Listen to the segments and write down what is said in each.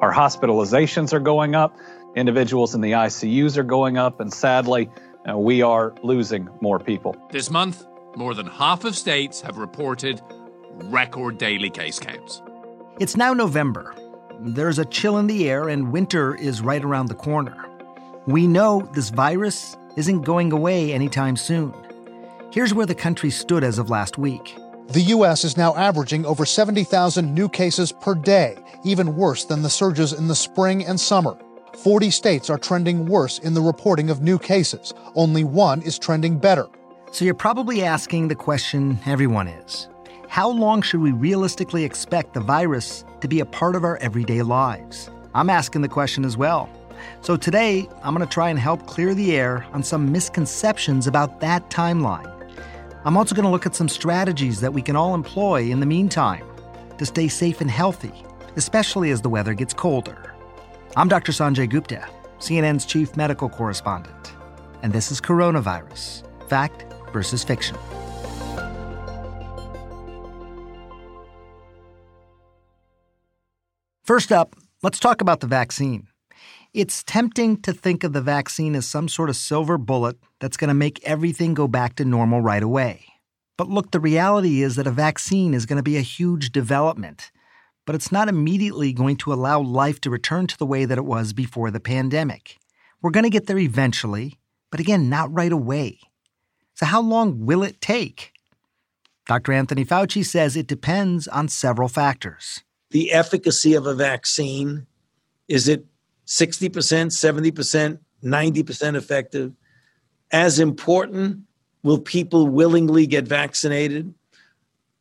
Our hospitalizations are going up, individuals in the ICUs are going up, and sadly, uh, we are losing more people. This month, more than half of states have reported record daily case counts. It's now November. There's a chill in the air, and winter is right around the corner. We know this virus isn't going away anytime soon. Here's where the country stood as of last week. The U.S. is now averaging over 70,000 new cases per day, even worse than the surges in the spring and summer. 40 states are trending worse in the reporting of new cases. Only one is trending better. So you're probably asking the question everyone is How long should we realistically expect the virus to be a part of our everyday lives? I'm asking the question as well. So today, I'm going to try and help clear the air on some misconceptions about that timeline. I'm also going to look at some strategies that we can all employ in the meantime to stay safe and healthy, especially as the weather gets colder. I'm Dr. Sanjay Gupta, CNN's chief medical correspondent, and this is Coronavirus Fact versus Fiction. First up, let's talk about the vaccine. It's tempting to think of the vaccine as some sort of silver bullet that's going to make everything go back to normal right away. But look, the reality is that a vaccine is going to be a huge development, but it's not immediately going to allow life to return to the way that it was before the pandemic. We're going to get there eventually, but again, not right away. So, how long will it take? Dr. Anthony Fauci says it depends on several factors. The efficacy of a vaccine is it 60%, 70%, 90% effective? As important, will people willingly get vaccinated?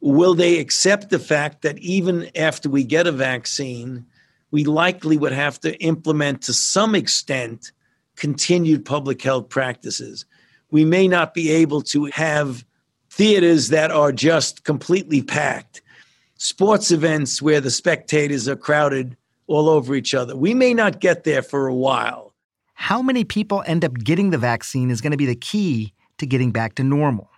Will they accept the fact that even after we get a vaccine, we likely would have to implement to some extent continued public health practices? We may not be able to have theaters that are just completely packed, sports events where the spectators are crowded all over each other. We may not get there for a while. How many people end up getting the vaccine is going to be the key to getting back to normal.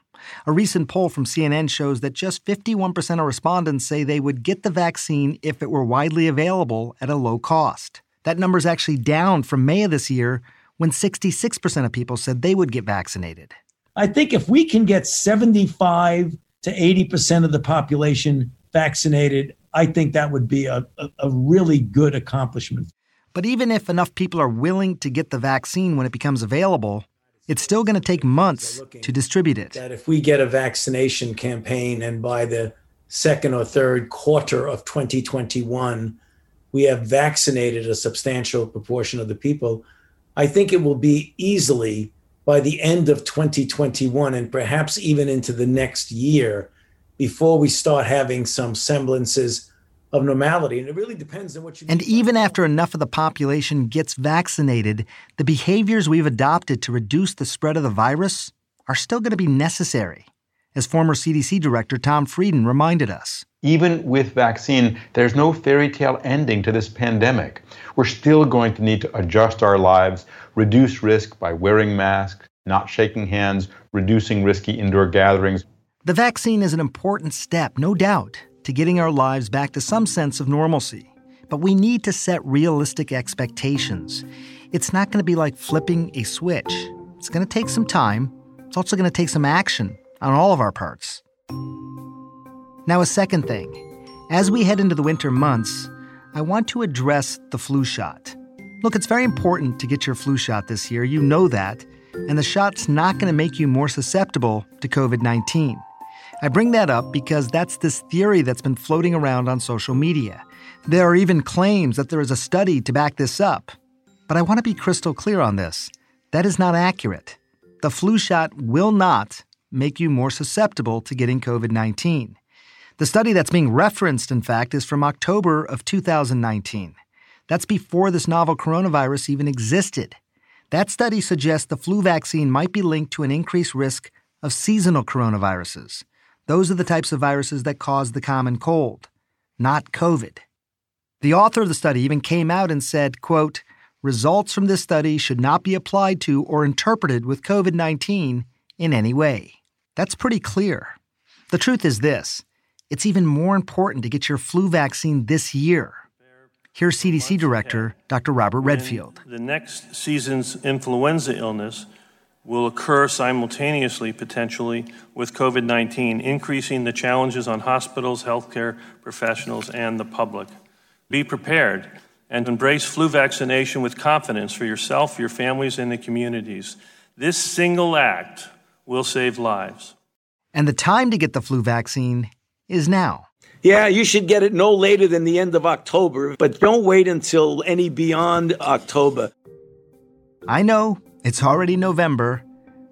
A recent poll from CNN shows that just 51% of respondents say they would get the vaccine if it were widely available at a low cost. That number is actually down from May of this year when 66% of people said they would get vaccinated. I think if we can get 75 to 80% of the population vaccinated, I think that would be a, a, a, really good accomplishment. But even if enough people are willing to get the vaccine when it becomes available, it's still going to take months to distribute it. That if we get a vaccination campaign and by the second or third quarter of 2021, we have vaccinated a substantial proportion of the people, I think it will be easily by the end of 2021 and perhaps even into the next year before we start having some semblances of normality. And it really depends on what you. And even after enough of the population gets vaccinated, the behaviors we've adopted to reduce the spread of the virus are still going to be necessary, as former CDC Director Tom Frieden reminded us. Even with vaccine, there's no fairy tale ending to this pandemic. We're still going to need to adjust our lives, reduce risk by wearing masks, not shaking hands, reducing risky indoor gatherings. The vaccine is an important step, no doubt, to getting our lives back to some sense of normalcy. But we need to set realistic expectations. It's not going to be like flipping a switch. It's going to take some time. It's also going to take some action on all of our parts. Now, a second thing. As we head into the winter months, I want to address the flu shot. Look, it's very important to get your flu shot this year. You know that. And the shot's not going to make you more susceptible to COVID 19. I bring that up because that's this theory that's been floating around on social media. There are even claims that there is a study to back this up. But I want to be crystal clear on this. That is not accurate. The flu shot will not make you more susceptible to getting COVID 19. The study that's being referenced, in fact, is from October of 2019. That's before this novel coronavirus even existed. That study suggests the flu vaccine might be linked to an increased risk of seasonal coronaviruses. Those are the types of viruses that cause the common cold, not COVID. The author of the study even came out and said, quote, results from this study should not be applied to or interpreted with COVID 19 in any way. That's pretty clear. The truth is this it's even more important to get your flu vaccine this year. Here's CDC Director Dr. Robert Redfield. The next season's influenza illness will occur simultaneously, potentially, with COVID 19, increasing the challenges on hospitals, healthcare professionals, and the public. Be prepared and embrace flu vaccination with confidence for yourself, your families, and the communities. This single act will save lives. And the time to get the flu vaccine is now. Yeah, you should get it no later than the end of October, but don't wait until any beyond October. I know it's already November,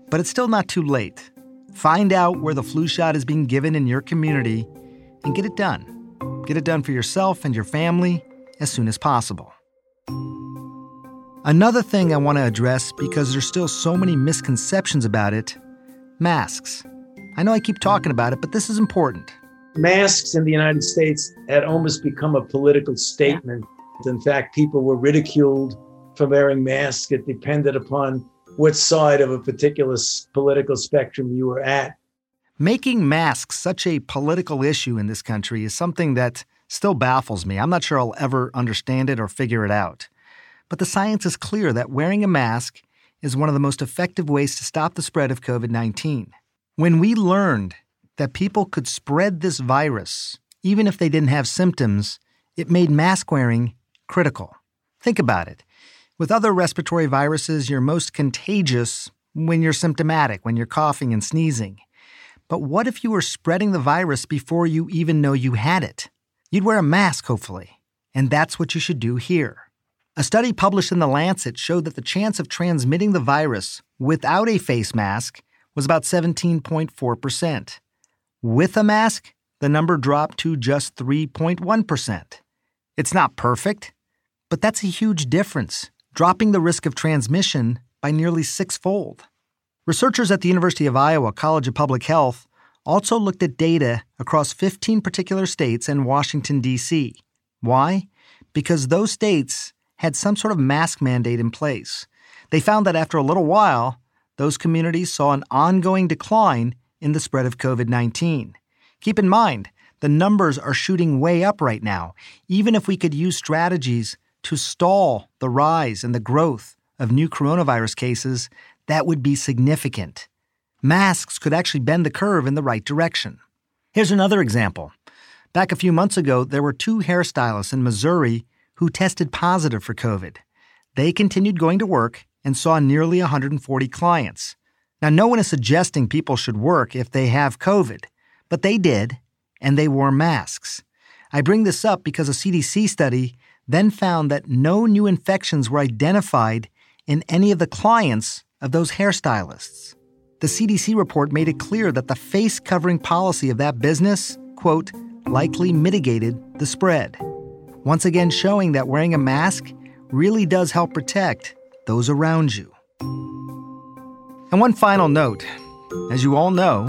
but it's still not too late. Find out where the flu shot is being given in your community and get it done. Get it done for yourself and your family as soon as possible. Another thing I want to address because there's still so many misconceptions about it masks. I know I keep talking about it, but this is important masks in the United States had almost become a political statement. In fact, people were ridiculed for wearing masks. It depended upon what side of a particular political spectrum you were at. Making masks such a political issue in this country is something that still baffles me. I'm not sure I'll ever understand it or figure it out. But the science is clear that wearing a mask is one of the most effective ways to stop the spread of COVID 19. When we learned that people could spread this virus even if they didn't have symptoms, it made mask wearing critical. Think about it. With other respiratory viruses, you're most contagious when you're symptomatic, when you're coughing and sneezing. But what if you were spreading the virus before you even know you had it? You'd wear a mask, hopefully. And that's what you should do here. A study published in The Lancet showed that the chance of transmitting the virus without a face mask was about 17.4%. With a mask, the number dropped to just 3.1%. It's not perfect, but that's a huge difference, dropping the risk of transmission by nearly sixfold. Researchers at the University of Iowa College of Public Health also looked at data across 15 particular states and Washington, D.C. Why? Because those states had some sort of mask mandate in place. They found that after a little while, those communities saw an ongoing decline in the spread of COVID 19. Keep in mind, the numbers are shooting way up right now. Even if we could use strategies to stall the rise and the growth of new coronavirus cases, that would be significant. Masks could actually bend the curve in the right direction. Here's another example. Back a few months ago, there were two hairstylists in Missouri who tested positive for COVID. They continued going to work and saw nearly 140 clients. Now, no one is suggesting people should work if they have COVID, but they did, and they wore masks. I bring this up because a CDC study then found that no new infections were identified in any of the clients of those hairstylists. The CDC report made it clear that the face covering policy of that business, quote, likely mitigated the spread. Once again, showing that wearing a mask really does help protect those around you. And one final note as you all know,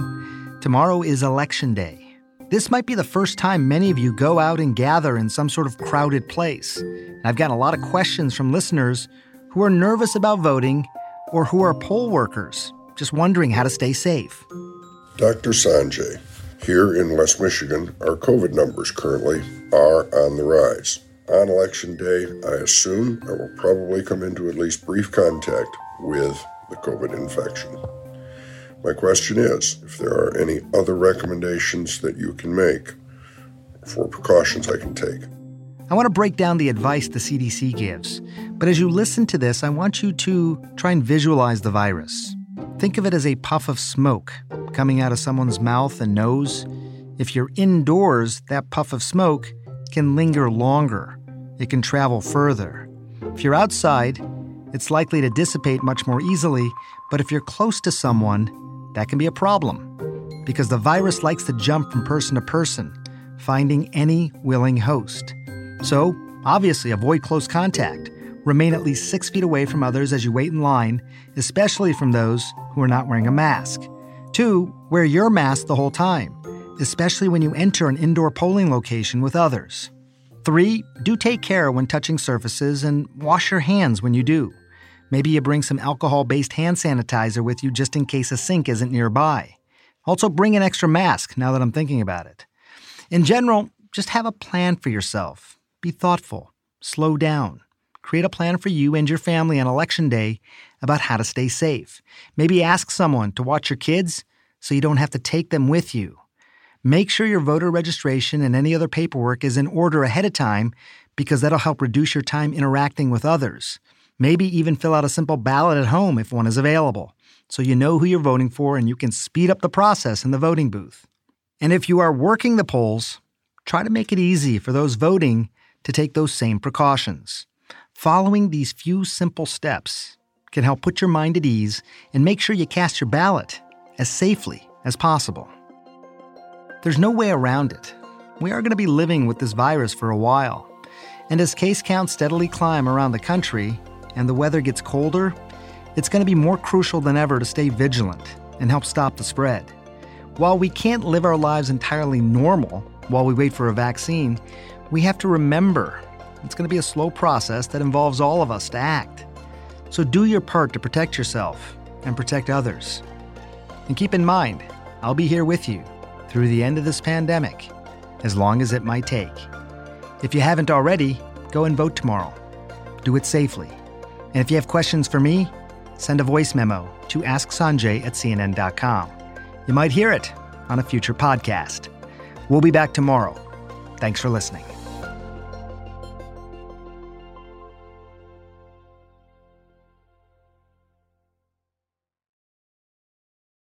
tomorrow is Election Day. This might be the first time many of you go out and gather in some sort of crowded place. And I've gotten a lot of questions from listeners who are nervous about voting or who are poll workers, just wondering how to stay safe. Dr. Sanjay, here in West Michigan, our COVID numbers currently are on the rise. On election day, I assume I will probably come into at least brief contact with the COVID infection. My question is if there are any other recommendations that you can make for precautions I can take. I want to break down the advice the CDC gives, but as you listen to this, I want you to try and visualize the virus. Think of it as a puff of smoke coming out of someone's mouth and nose. If you're indoors, that puff of smoke can linger longer, it can travel further. If you're outside, it's likely to dissipate much more easily, but if you're close to someone, that can be a problem because the virus likes to jump from person to person, finding any willing host. So, obviously, avoid close contact. Remain at least six feet away from others as you wait in line, especially from those who are not wearing a mask. Two, wear your mask the whole time, especially when you enter an indoor polling location with others. Three, do take care when touching surfaces and wash your hands when you do. Maybe you bring some alcohol based hand sanitizer with you just in case a sink isn't nearby. Also, bring an extra mask now that I'm thinking about it. In general, just have a plan for yourself. Be thoughtful. slow down. Create a plan for you and your family on election day about how to stay safe. Maybe ask someone to watch your kids so you don't have to take them with you. Make sure your voter registration and any other paperwork is in order ahead of time because that'll help reduce your time interacting with others. Maybe even fill out a simple ballot at home if one is available, so you know who you're voting for and you can speed up the process in the voting booth. And if you are working the polls, try to make it easy for those voting to take those same precautions. Following these few simple steps can help put your mind at ease and make sure you cast your ballot as safely as possible. There's no way around it. We are going to be living with this virus for a while. And as case counts steadily climb around the country and the weather gets colder, it's going to be more crucial than ever to stay vigilant and help stop the spread. While we can't live our lives entirely normal while we wait for a vaccine, we have to remember it's going to be a slow process that involves all of us to act. So do your part to protect yourself and protect others. And keep in mind, I'll be here with you through the end of this pandemic, as long as it might take. If you haven't already, go and vote tomorrow. Do it safely. And if you have questions for me, send a voice memo to asksanjay at cnn.com. You might hear it on a future podcast. We'll be back tomorrow. Thanks for listening.